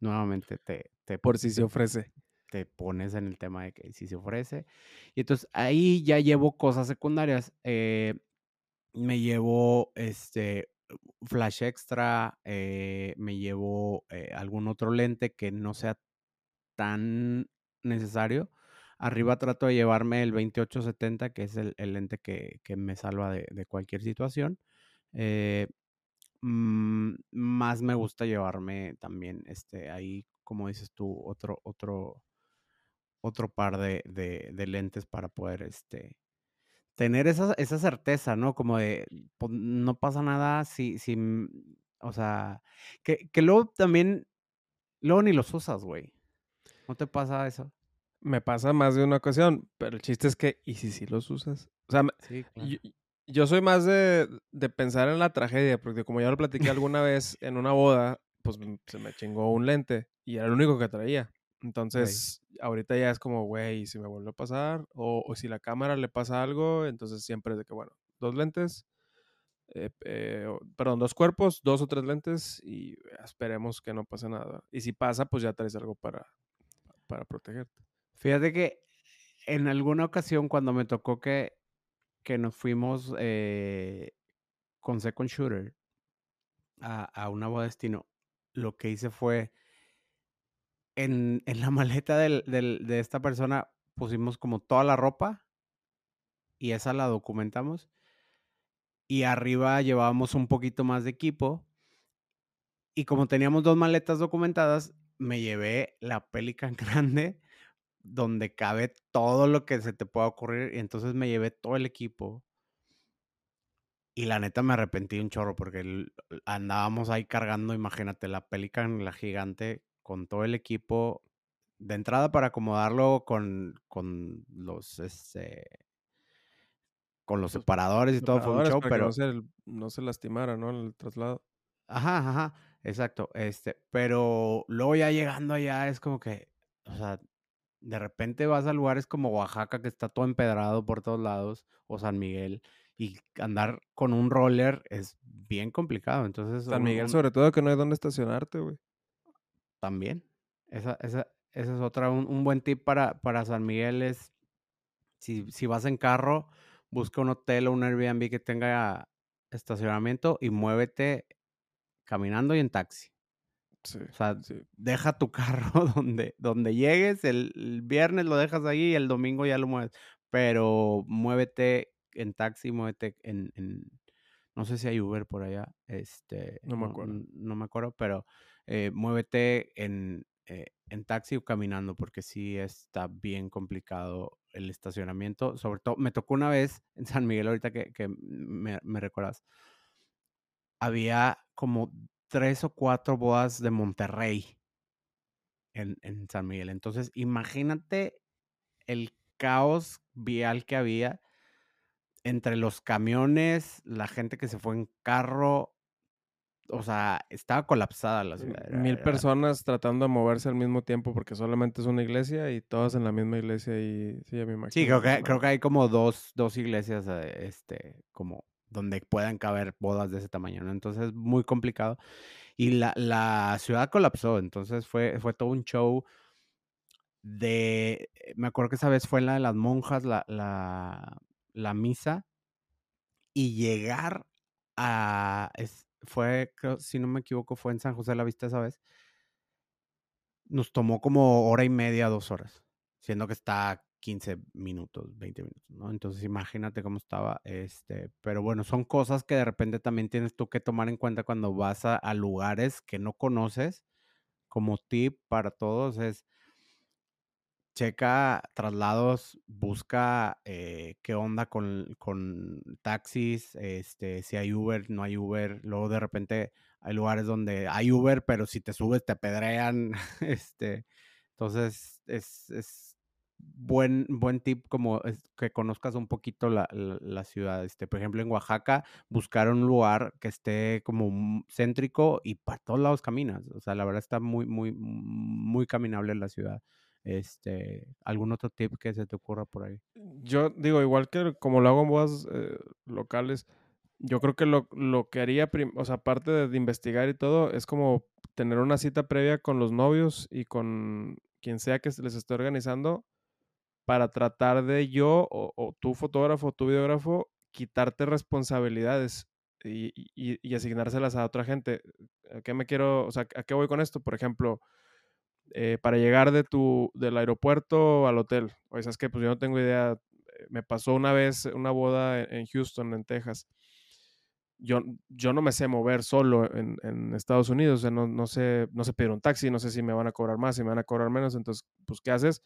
nuevamente te te Por si se ofrece. te pones en el tema de que si se ofrece. Y entonces, ahí ya llevo cosas secundarias, eh, me llevo, este, flash extra, eh, me llevo, eh, algún otro lente que no sea tan necesario. Arriba trato de llevarme el 28-70, que es el el lente que que me salva de de cualquier situación. Eh, mm, más me gusta llevarme también, este, ahí, como dices tú, otro otro otro par de de de lentes para poder, este, tener esa esa certeza, ¿no? Como de, pues, no pasa nada si si, mm, O sea, que que luego también, luego ni los usas, güey, ¿no te pasa eso? Me pasa más de una ocasión, pero el chiste es que, ¿y si sí los usas? O sea, Sí, claro. yo soy más de de pensar en la tragedia, porque como ya lo platiqué alguna vez en una boda, pues, mm, se me chingó un lente y era el único que traía. Entonces, ahorita ya es como, güey, ¿y si me vuelve a pasar? O o si la cámara le pasa algo, entonces siempre es de que, bueno, 2 lentes, eh, eh, perdón, 2 cuerpos, 2 o 3 lentes y esperemos que no pase nada. Y si pasa, pues ya traes algo para para protegerte. Fíjate que en alguna ocasión cuando me tocó que que nos fuimos, eh, con Second Shooter a a una boda de destino, lo que hice fue en en la maleta del del de esta persona pusimos como toda la ropa y esa la documentamos y arriba llevábamos un poquito más de equipo y como teníamos 2 maletas documentadas, me llevé la Pelican grande donde cabe todo lo que se te pueda ocurrir, y entonces me llevé todo el equipo y la neta me arrepentí un chorro porque andábamos ahí cargando, imagínate, la Pelican, la gigante, con todo el equipo, de entrada para acomodarlo con con los, este con los separadores y todo, fue un show, para que no pero se no se lastimara, ¿no? El traslado. Ajá, ajá, exacto, este, pero luego ya llegando allá es como que, o sea, de repente vas a lugares como Oaxaca, que está todo empedrado por todos lados, o San Miguel, y andar con un roller es bien complicado. Entonces, San Miguel, un sobre todo, que no hay dónde estacionarte, güey. También, esa esa esa es otra, un un buen tip para para San Miguel es, si si vas en carro, busca un hotel o un Airbnb que tenga estacionamiento y muévete caminando y en taxi. Sí, O sea, sí. deja tu carro donde donde llegues, el el viernes lo dejas ahí y el domingo ya lo mueves, pero muévete en taxi, muévete en en no sé si hay Uber por allá, este, No me no acuerdo. no me acuerdo, pero, eh, muévete en, eh, en taxi o caminando, porque sí está bien complicado el estacionamiento, sobre todo me tocó una vez en San Miguel, ahorita que me me recuerdas había como 3 o 4 bodas de Monterrey en en San Miguel. Entonces, imagínate el caos vial que había entre los camiones, la gente que se fue en carro, o sea, estaba colapsada la ciudad, era 1000 era personas tratando de moverse al mismo tiempo, porque solamente es una iglesia y todas en la misma iglesia y sí, ya me Sí, imagino creo ese que creo que hay como 2 2 iglesias, eh, este, como donde puedan caber bodas de ese tamaño, ¿no? Entonces, muy complicado. Y la la ciudad colapsó, entonces fue fue todo un show de me acuerdo que esa vez fue la de las monjas, la la la misa y llegar a es fue, si no me equivoco, fue en San José de la Vista esa vez nos tomó como hora y media, 2 horas, siendo que está a 15 minutos, 20 minutos, ¿no? Entonces, imagínate cómo estaba, este, pero bueno, son cosas que de repente también tienes tú que tomar en cuenta cuando vas a a lugares que no conoces, como tip para todos es checa traslados, busca, eh, qué onda con con taxis, este, si hay Uber, no hay Uber. Luego, de repente, hay lugares donde hay Uber, pero si te subes te apedrean, este, entonces, es es buen buen tip como es que conozcas un poquito la la la ciudad, este, por ejemplo, en Oaxaca, buscar un lugar que esté como, céntrico y para todos lados caminas, o sea, la verdad está muy muy muy caminable la ciudad, este, ¿algún otro tip que se te ocurra por ahí? Yo digo, igual que como lo hago en bodas, eh, locales, yo creo que lo lo que haría o sea, aparte de investigar y todo, es como tener una cita previa con los novios y con quien sea que les esté organizando, para tratar de yo, o o tú fotógrafo, o tú videógrafo, quitarte responsabilidades y y y asignárselas a otra gente. ¿A qué me quiero? O sea, ¿a qué voy con esto? Por ejemplo, eh, para llegar de tu del aeropuerto al hotel, oye, ¿sabes qué? Pues yo no tengo idea, eh, me pasó una vez una boda en Houston, en Texas. Yo yo no me sé mover solo en en Estados Unidos, o sea, no no sé no sé pedir un taxi, no sé si me van a cobrar más, si me van a cobrar menos, entonces, pues, ¿qué haces?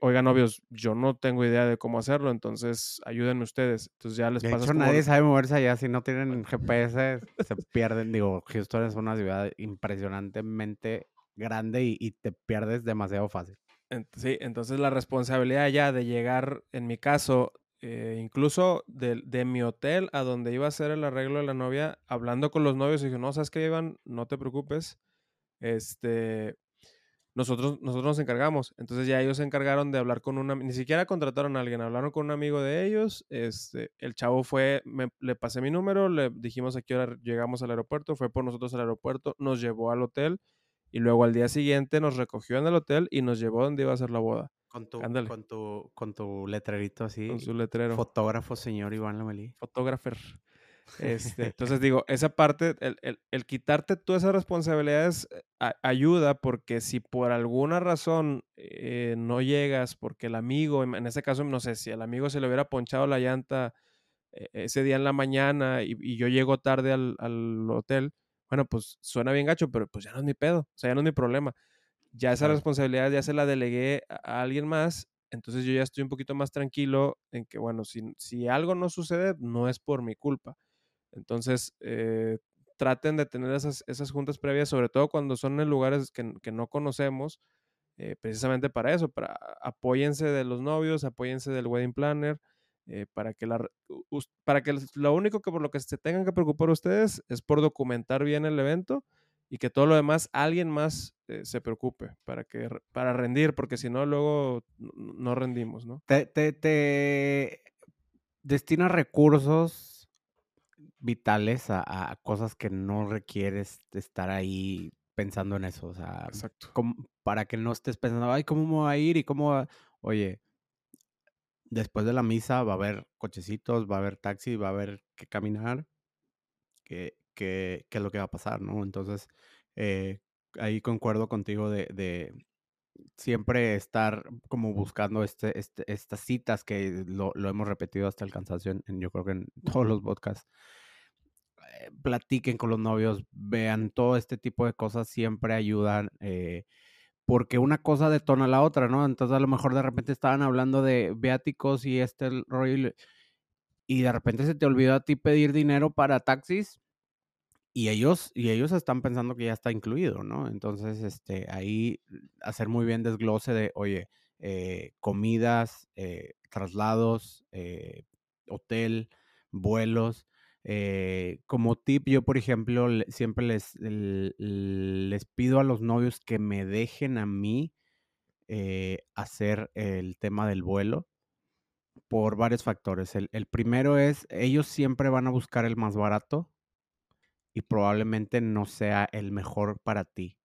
oigan, novios, yo no tengo idea de cómo hacerlo, entonces ayúdenme ustedes. Entonces ya les De pasas hecho, como nadie sabe moverse allá. Si no tienen GPS, se pierden. Digo, Houston es una ciudad impresionantemente grande y, y te pierdes demasiado fácil. Sí, entonces la responsabilidad ya de llegar, en mi caso, eh, incluso de, mi hotel a donde iba a hacer el arreglo de la novia, hablando con los novios, dije, no, ¿sabes qué, Iván? No te preocupes. Este, nosotros, nosotros nos encargamos. Entonces ya ellos se encargaron de hablar con una, ni siquiera contrataron a alguien, hablaron con un amigo de ellos. Este, el chavo fue, me- le pasé mi número, le dijimos a qué hora llegamos al aeropuerto, fue por nosotros al aeropuerto, nos llevó al hotel y luego al día siguiente nos recogió en el hotel y nos llevó donde iba a ser la boda, Con tu, Ándale. con tu, con tu letrerito así. con su letrero. Fotógrafo, señor Iván Lomelí. Fotógrafer. Este, entonces digo, esa parte, el, el- el quitarte todas esas responsabilidades eh, a- ayuda porque si por alguna razón eh, no llegas, porque el amigo, en este caso, no sé, si el amigo se le hubiera ponchado la llanta eh, ese día en la mañana y, y yo llego tarde al, al hotel, bueno, pues suena bien gacho, pero pues ya no es mi pedo, o sea, ya no es mi problema. Ya esa responsabilidad ya se la delegué a, a alguien más, entonces yo ya estoy un poquito más tranquilo en que, bueno, si, si algo no sucede, no es por mi culpa. Entonces, eh, traten de tener esas, esas juntas previas, sobre todo cuando son en lugares que, que no conocemos, eh, precisamente para eso, para apóyense de los novios, apóyense del wedding planner, eh, para que, la, para que lo único que por lo que se tengan que preocupar ustedes es por documentar bien el evento y que todo lo demás alguien más eh, se preocupe para que para rendir, porque si no luego no rendimos, ¿no? Te, te, te destina recursos vitales a, a cosas que no requieres estar ahí pensando en eso. O sea, Exacto. como- para que no estés pensando, ay, ¿cómo me voy a ir? Y cómo va-?" Oye, después de la misa va a haber cochecitos, va a haber taxi, va a haber que caminar, que, que, que es lo que va a pasar, ¿no? Entonces, eh, ahí concuerdo contigo de, de siempre estar como buscando este, este, estas citas que lo, lo hemos repetido hasta el cansancio, en, en- yo creo que en todos los podcasts. Eh, platiquen con los novios, vean todo este tipo de cosas, siempre ayudan. eh, porque una cosa detona la otra, ¿no? Entonces a lo mejor de repente estaban hablando de viáticos y este rollo y de repente se te olvidó a ti pedir dinero para taxis y ellos y ellos están pensando que ya está incluido, ¿no? Entonces, este, ahí hacer muy bien desglose de, oye, eh, comidas, eh, traslados, eh, hotel, vuelos. Eh, como tip, yo, por ejemplo, le- siempre les, el- les pido a los novios que me dejen a mí eh, hacer el tema del vuelo por varios factores. El, el primero es, ellos siempre van a buscar el más barato y probablemente no sea el mejor para ti.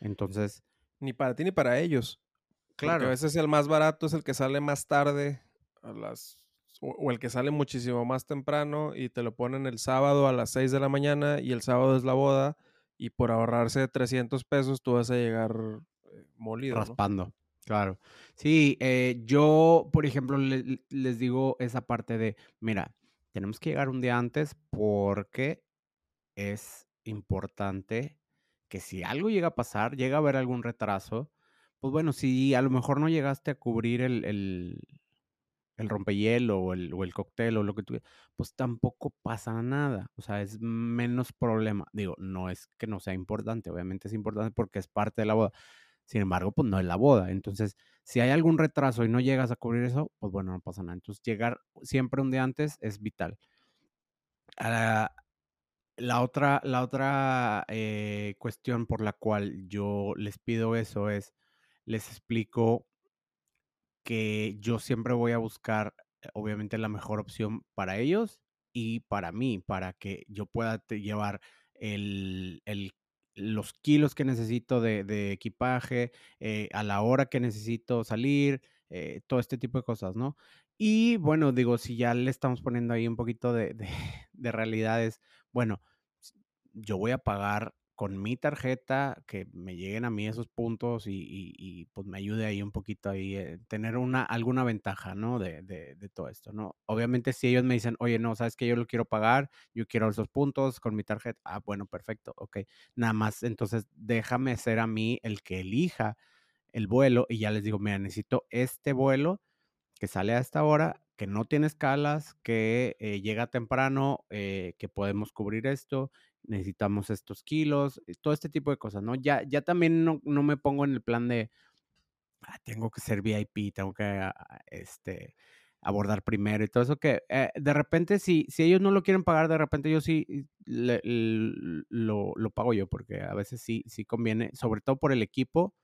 Entonces, Ni para ti ni para ellos. Porque Claro. a veces el más barato es el que sale más tarde a las o, el que sale muchísimo más temprano y te lo ponen el sábado a las 6 de la mañana y el sábado es la boda y por ahorrarse 300 pesos tú vas a llegar eh, molido, raspando. Claro. Sí, eh, yo, por ejemplo, le- le- les digo esa parte de, mira, tenemos que llegar un día antes porque es importante que si algo llega a pasar, llega a haber algún retraso, pues bueno, si a lo mejor no llegaste a cubrir el, el rompehielo o el, o el cóctel o lo que tú, pues tampoco pasa nada. O sea, es menos problema. Digo, no es que no sea importante, obviamente es importante porque es parte de la boda. Sin embargo, pues no es la boda. Entonces, si hay algún retraso y no llegas a cubrir eso, pues bueno, no pasa nada. Entonces, llegar siempre un día antes es vital. Ah, la otra, la otra eh, cuestión por la cual yo les pido eso es, les explico que yo siempre voy a buscar, eh, obviamente, la mejor opción para ellos y para mí, para que yo pueda llevar el, los kilos que necesito de, equipaje, eh, a la hora que necesito salir, eh, todo este tipo de cosas, ¿no? Y bueno, digo, si ya le estamos poniendo ahí un poquito de, de, de realidades, bueno, yo voy a pagar con mi tarjeta, que me lleguen a mí esos puntos y, y- y, pues me ayude ahí un poquito ahí, eh, tener una, alguna ventaja, ¿no? De, de- de todo esto, ¿no? Obviamente si ellos me dicen, oye, no, sabes que yo lo quiero pagar, yo quiero esos puntos con mi tarjeta, ah, bueno, perfecto, ok. Nada más, entonces déjame ser a mí el que elija el vuelo y ya les digo, mira, necesito este vuelo que sale a esta hora, que no tiene escalas, que eh, llega temprano, eh, que podemos cubrir esto, necesitamos estos kilos, todo este tipo de cosas, ¿no? Ya, ya también no, no me pongo en el plan de, ah, tengo que ser VIP, tengo que, este, abordar primero y todo eso que eh, de repente si, si ellos no lo quieren pagar, de repente yo sí lo, lo, pago yo, porque a veces sí, sí conviene, sobre todo por el equipo,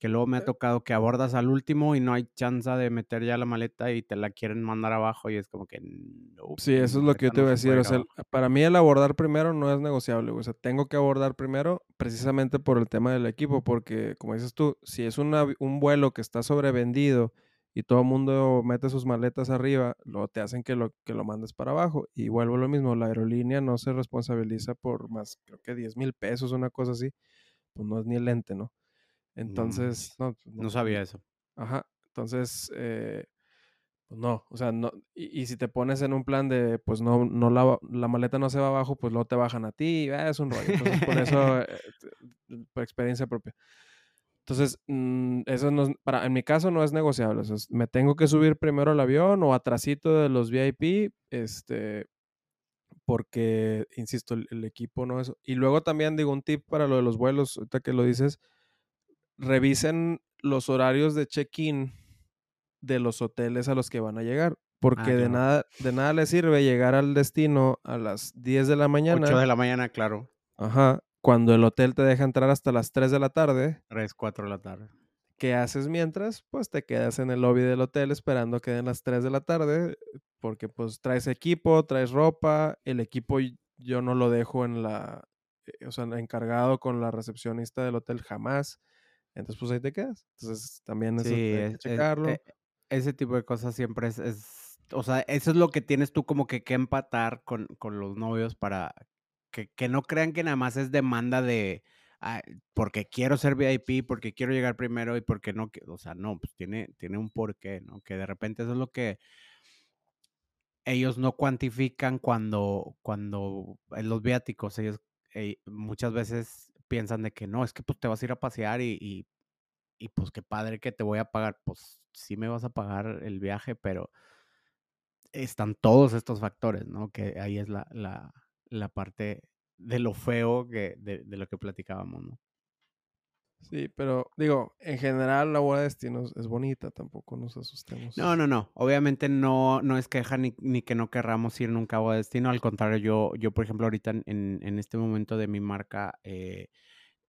que luego me ha tocado que abordas al último y no hay chance de meter ya la maleta y te la quieren mandar abajo y es como que... No, sí, eso es lo que yo te voy a decir. O sea, para mí el abordar primero no es negociable. O sea, tengo que abordar primero precisamente por el tema del equipo, porque como dices tú, si es una, un vuelo que está sobrevendido y todo el mundo mete sus maletas arriba, luego te hacen que lo, que lo mandes para abajo. Y vuelvo lo mismo, la aerolínea no se responsabiliza por más, creo que 10 mil pesos, una cosa así. Pues no es ni el ente, ¿no? Entonces, no, no, sabía eso. Ajá, entonces, eh, pues no, o sea, no, y, si te pones en un plan de, pues no, no la, la, maleta no se va abajo, pues luego te bajan a ti, ah, es un rollo. Entonces, por eso, eh, por experiencia propia. Entonces, mm, eso no, para, en mi caso no es negociable. O sea, me tengo que subir primero al avión o atrasito de los VIP, este, porque, insisto, el, el equipo no es... Y luego también digo un tip para lo de los vuelos, ahorita que lo dices, revisen los horarios de check-in de los hoteles a los que van a llegar. Ah, porque de, nada, de nada les sirve llegar al destino a las 10 de la mañana. 8 de la mañana, claro. Ajá. Cuando el hotel te deja entrar hasta las 3 de la tarde. 3, 4 de la tarde. ¿Qué haces mientras? Pues te quedas en el lobby del hotel esperando que den las 3 de la tarde. Porque pues traes equipo, traes ropa. El equipo yo no lo dejo en la... Eh, o sea, encargado con la recepcionista del hotel jamás entonces pues ahí te quedas. Entonces también eso sí, que checarlo. E, ese tipo de cosas siempre es, o sea, eso es lo que tienes tú como que que empatar con, con los novios para que, que, no crean que nada más es demanda de, porque quiero ser VIP, porque quiero llegar primero y porque no, o sea, no, pues tiene, tiene un porqué, ¿no? Que de repente eso es lo que ellos no cuantifican cuando, cuando en los viáticos, ellos eh, muchas veces piensan de que no, es que pues te vas a ir a pasear y, y, pues qué padre que te voy a pagar. Pues sí me vas a pagar el viaje, pero están todos estos factores, ¿no? Que ahí es la, la, la parte de lo feo que, de, de, lo que platicábamos, ¿no? Sí, pero digo, en general la boda de destinos es bonita, tampoco nos asustemos. No, no, no. Obviamente no, no es queja ni, ni que no querramos ir nunca a boda de destino. Al contrario, yo, yo por ejemplo, ahorita en, en este momento de mi marca, eh,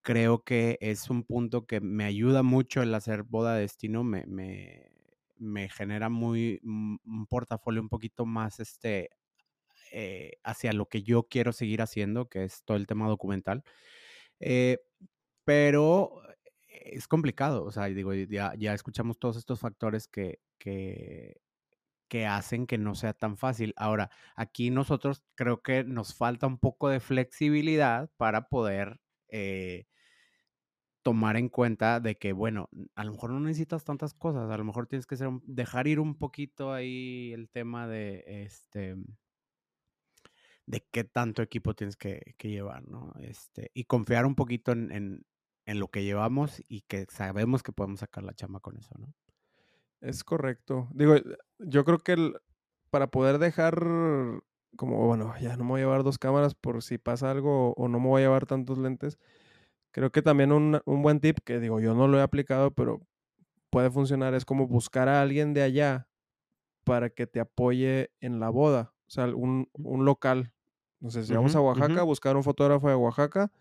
creo que es un punto que me ayuda mucho el hacer boda de destino. Me, me, me genera muy un portafolio un poquito más este eh, hacia lo que yo quiero seguir haciendo, que es todo el tema documental. Eh, pero es complicado, o sea, digo, ya, escuchamos todos estos factores que, que, que hacen que no sea tan fácil. Ahora, aquí nosotros creo que nos falta un poco de flexibilidad para poder eh, tomar en cuenta de que, bueno, a lo mejor no necesitas tantas cosas, a lo mejor tienes que ser dejar ir un poquito ahí el tema de este de qué tanto equipo tienes que, llevar, ¿no? Este, y confiar un poquito en lo que llevamos y que sabemos que podemos sacar la chama con eso, ¿no? Es correcto. Digo, yo creo que para poder dejar como, bueno, ya no me voy a llevar dos cámaras por si pasa algo o no me voy a llevar tantos lentes. Creo que también un, un buen tip, que digo, yo no lo he aplicado, pero puede funcionar, es como buscar a alguien de allá para que te apoye en la boda. O sea, un, un local. No sé, si vamos a Oaxaca, buscar un fotógrafo de Oaxaca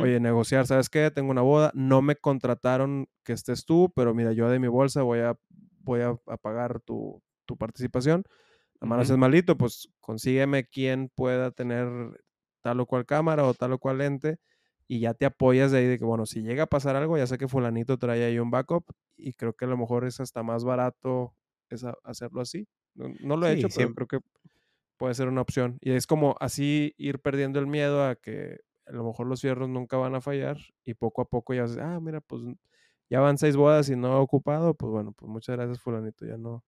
Oye, negociar, ¿sabes qué? Tengo una boda, no me contrataron que estés tú, pero mira, yo de mi bolsa voy a, voy a, pagar tu, tu, participación. La mano es malito, pues consígueme quien pueda tener tal o cual cámara o tal o cual lente y ya te apoyas de ahí de que, bueno, si llega a pasar algo, ya sé que fulanito trae ahí un backup y creo que a lo mejor es hasta más barato hacerlo así. No, lo he hecho, pero creo que puede ser una opción. Y es como así ir perdiendo el miedo a que a lo mejor los fierros nunca van a fallar y poco a poco ya, ah, mira, pues ya van seis bodas y no he ocupado, pues bueno, pues muchas gracias fulanito, ya no,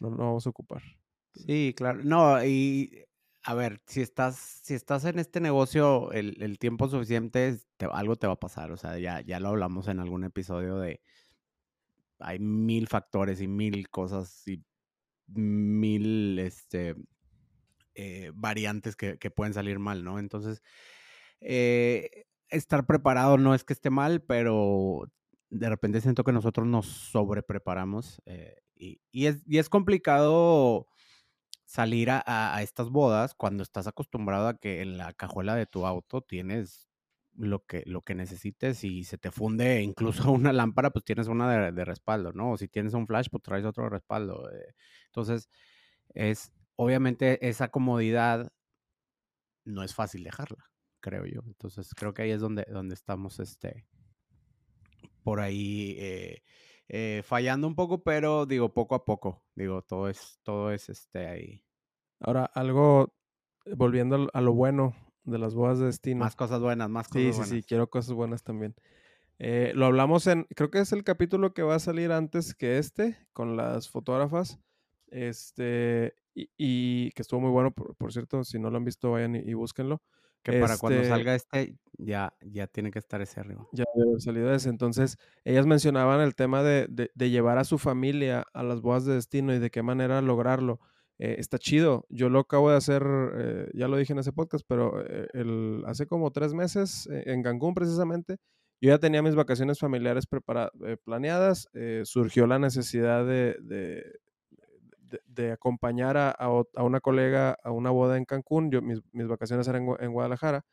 no, vamos a ocupar. Sí, claro. No, y a ver, si estás, si estás en este negocio el, el tiempo suficiente, algo te va a pasar. O sea, ya, ya lo hablamos en algún episodio de, hay mil factores y mil cosas y mil este, eh, variantes que, pueden salir mal, ¿no? Entonces, eh, estar preparado no es que esté mal, pero de repente siento que nosotros nos sobrepreparamos eh, y, es, y es complicado salir a, a, estas bodas cuando estás acostumbrado a que en la cajuela de tu auto tienes lo que, lo que necesites y se te funde incluso una lámpara, pues tienes una de, respaldo, ¿no? O si tienes un flash, pues traes otro de respaldo. Eh. Entonces, es obviamente esa comodidad no es fácil dejarla, creo yo. Entonces, creo que ahí es donde, donde estamos, este, por ahí eh, eh, fallando un poco, pero digo, poco a poco, digo, todo es, todo es, este, ahí. Ahora, algo, volviendo a lo bueno, de las bodas de destino. Más cosas buenas, más cosas buenas. Sí, sí, sí, quiero cosas buenas también. Eh, lo hablamos en, creo que es el capítulo que va a salir antes que este, con las fotógrafas. Este, y, que estuvo muy bueno, por, cierto, si no lo han visto, vayan y, búsquenlo. Que para cuando este salga este, ya, ya tiene que estar ese arriba. Ya debe haber salido ese. Entonces, ellas mencionaban el tema de, de llevar a su familia a las bodas de destino y de qué manera lograrlo. Eh, está chido. Yo lo acabo de hacer, eh, ya lo dije en ese podcast, pero eh, el, hace como tres meses en Cancún precisamente, yo ya tenía mis vacaciones familiares planeadas, surgió la necesidad de, de, acompañar a, a, una colega a una boda en Cancún, yo, mis, mis vacaciones eran en, Guadalajara,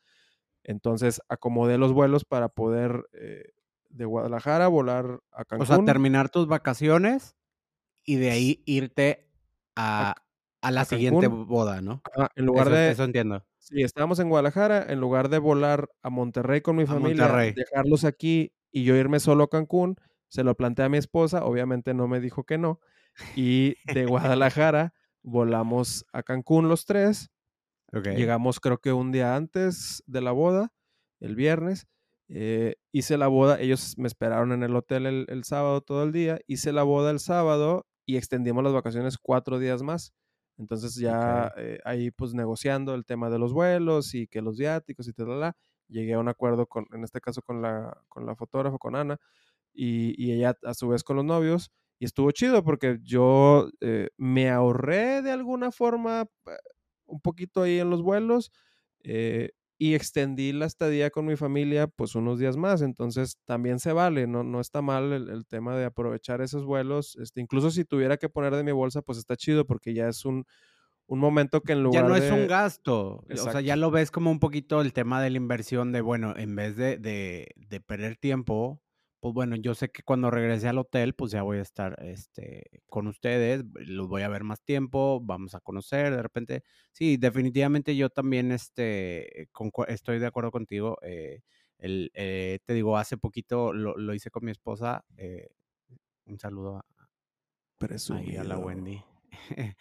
entonces acomodé los vuelos para poder de Guadalajara volar a Cancún. O sea, terminar tus vacaciones y de ahí irte a, a la siguiente boda, ¿no? en lugar de. Eso entiendo. Sí, estábamos en Guadalajara, en lugar de volar a Monterrey con mi familia, dejarlos aquí y yo irme solo a Cancún, se lo planteé a mi esposa, obviamente no me dijo que no. Y de Guadalajara volamos a Cancún los tres. Llegamos creo que un día antes de la boda, el viernes. Eh, hice la boda, ellos me esperaron en el hotel el, el, sábado todo el día, hice la boda el sábado y extendimos las vacaciones cuatro días más. Entonces ya eh, ahí pues negociando el tema de los vuelos y que los viáticos y tal, llegué a un acuerdo con, en este caso con la, con la fotógrafa, con Ana, y, ella a su vez con los novios, y estuvo chido porque yo eh, me ahorré de alguna forma eh, un poquito ahí en los vuelos, y extendí la estadía con mi familia pues unos días más, entonces también se vale, no, no está mal el, tema de aprovechar esos vuelos, este, incluso si tuviera que poner de mi bolsa pues está chido porque ya es un, un momento que en lugar Ya no es un gasto, o sea, ya lo ves como un poquito el tema de la inversión de, bueno, en vez de, de, de perder tiempo, pues bueno, yo sé que cuando regrese al hotel, pues ya voy a estar este, con ustedes, los voy a ver más tiempo, vamos a conocer, de repente, sí, definitivamente yo también este, estoy de acuerdo contigo. Eh, el, eh, te digo, hace poquito lo, hice con mi esposa. Eh, un saludo a, a la Wendy.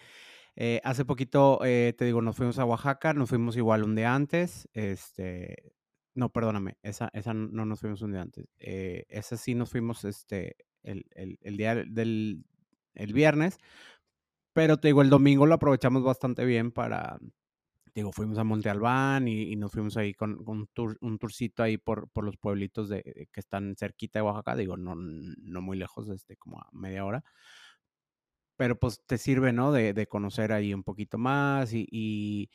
hace poquito, te digo, nos fuimos a Oaxaca, nos fuimos igual un día antes, este, no, perdóname, esa, esa no nos fuimos un día antes. Eh, esa sí nos fuimos este, el, día del el viernes, pero te digo, el domingo lo aprovechamos bastante bien para, digo, fuimos a Monte Albán y, nos fuimos ahí con, un, tour, un tourcito ahí por, por los pueblitos de, que están cerquita de Oaxaca, digo, no, no muy lejos, este, como a media hora. Pero pues te sirve, ¿no? De, de conocer ahí un poquito más y y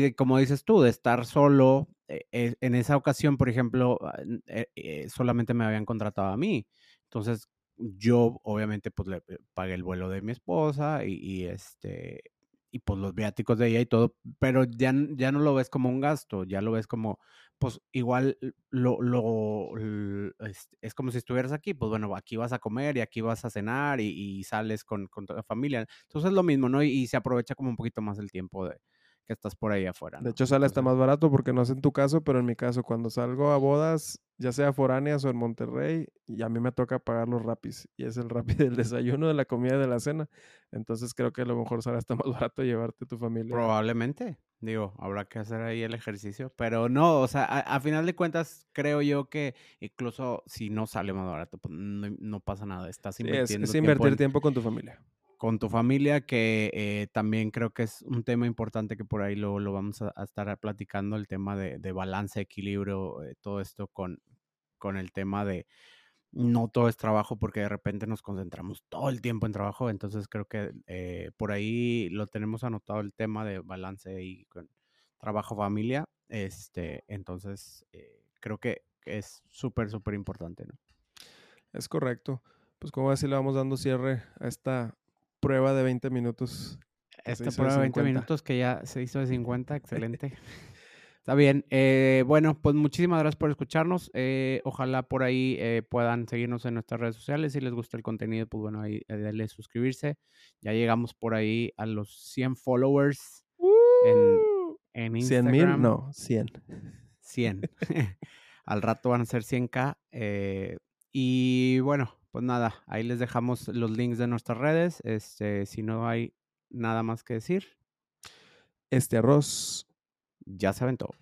de, como dices tú, de estar solo. Eh, eh, en esa ocasión, por ejemplo, ah, eh, solamente me habían contratado a mí. Entonces, yo obviamente pues le pagué el vuelo de mi esposa y, este y pues los viáticos de ella y todo, pero ya, ya no lo ves como un gasto, ya lo ves como, pues igual lo, lo es, como si estuvieras aquí, pues bueno, aquí vas a comer y aquí vas a cenar y, sales con, con la familia. Entonces es lo mismo, ¿no? y, se aprovecha como un poquito más el tiempo de, que estás por ahí afuera. De hecho, sale hasta más barato porque no es en tu caso, pero en mi caso, cuando salgo a bodas, ya sea foráneas o en Monterrey, y a mí me toca pagar los rapis. Y es el rapi del desayuno, de la comida, de la cena. Entonces creo que a lo mejor sale hasta más barato llevarte a tu familia. Probablemente. Digo, habrá que hacer ahí el ejercicio. Pero no, o sea, a, final de cuentas, creo yo que incluso si no sale más barato, pues no, pasa nada. Estás invirtiendo. es, invertir tiempo con tu familia con tu familia, que eh, también creo que es un tema importante que por ahí lo, lo vamos a, estar platicando, el tema de, balance, equilibrio, eh, todo esto con, con el tema de, no todo es trabajo porque de repente nos concentramos todo el tiempo en trabajo, entonces creo que eh, por ahí lo tenemos anotado el tema de balance y con trabajo familia, este, entonces creo que es súper, súper importante, ¿no? Es correcto. Pues como así le vamos dando cierre a esta prueba de 20 minutos. Esta prueba de 20 minutos que ya se hizo de 50, excelente. Está bien. Eh, bueno, pues muchísimas gracias por escucharnos. Eh, ojalá por ahí eh, puedan seguirnos en nuestras redes sociales. Si les gusta el contenido, pues bueno, ahí denle suscribirse. Ya llegamos por ahí a los 100 followers en, en Instagram. 100 mil, no, 100. 100. Al rato van a ser 100k. y bueno, pues nada, ahí les dejamos los links de nuestras redes. Este, si no hay nada más que decir. Este arroz ya se aventó.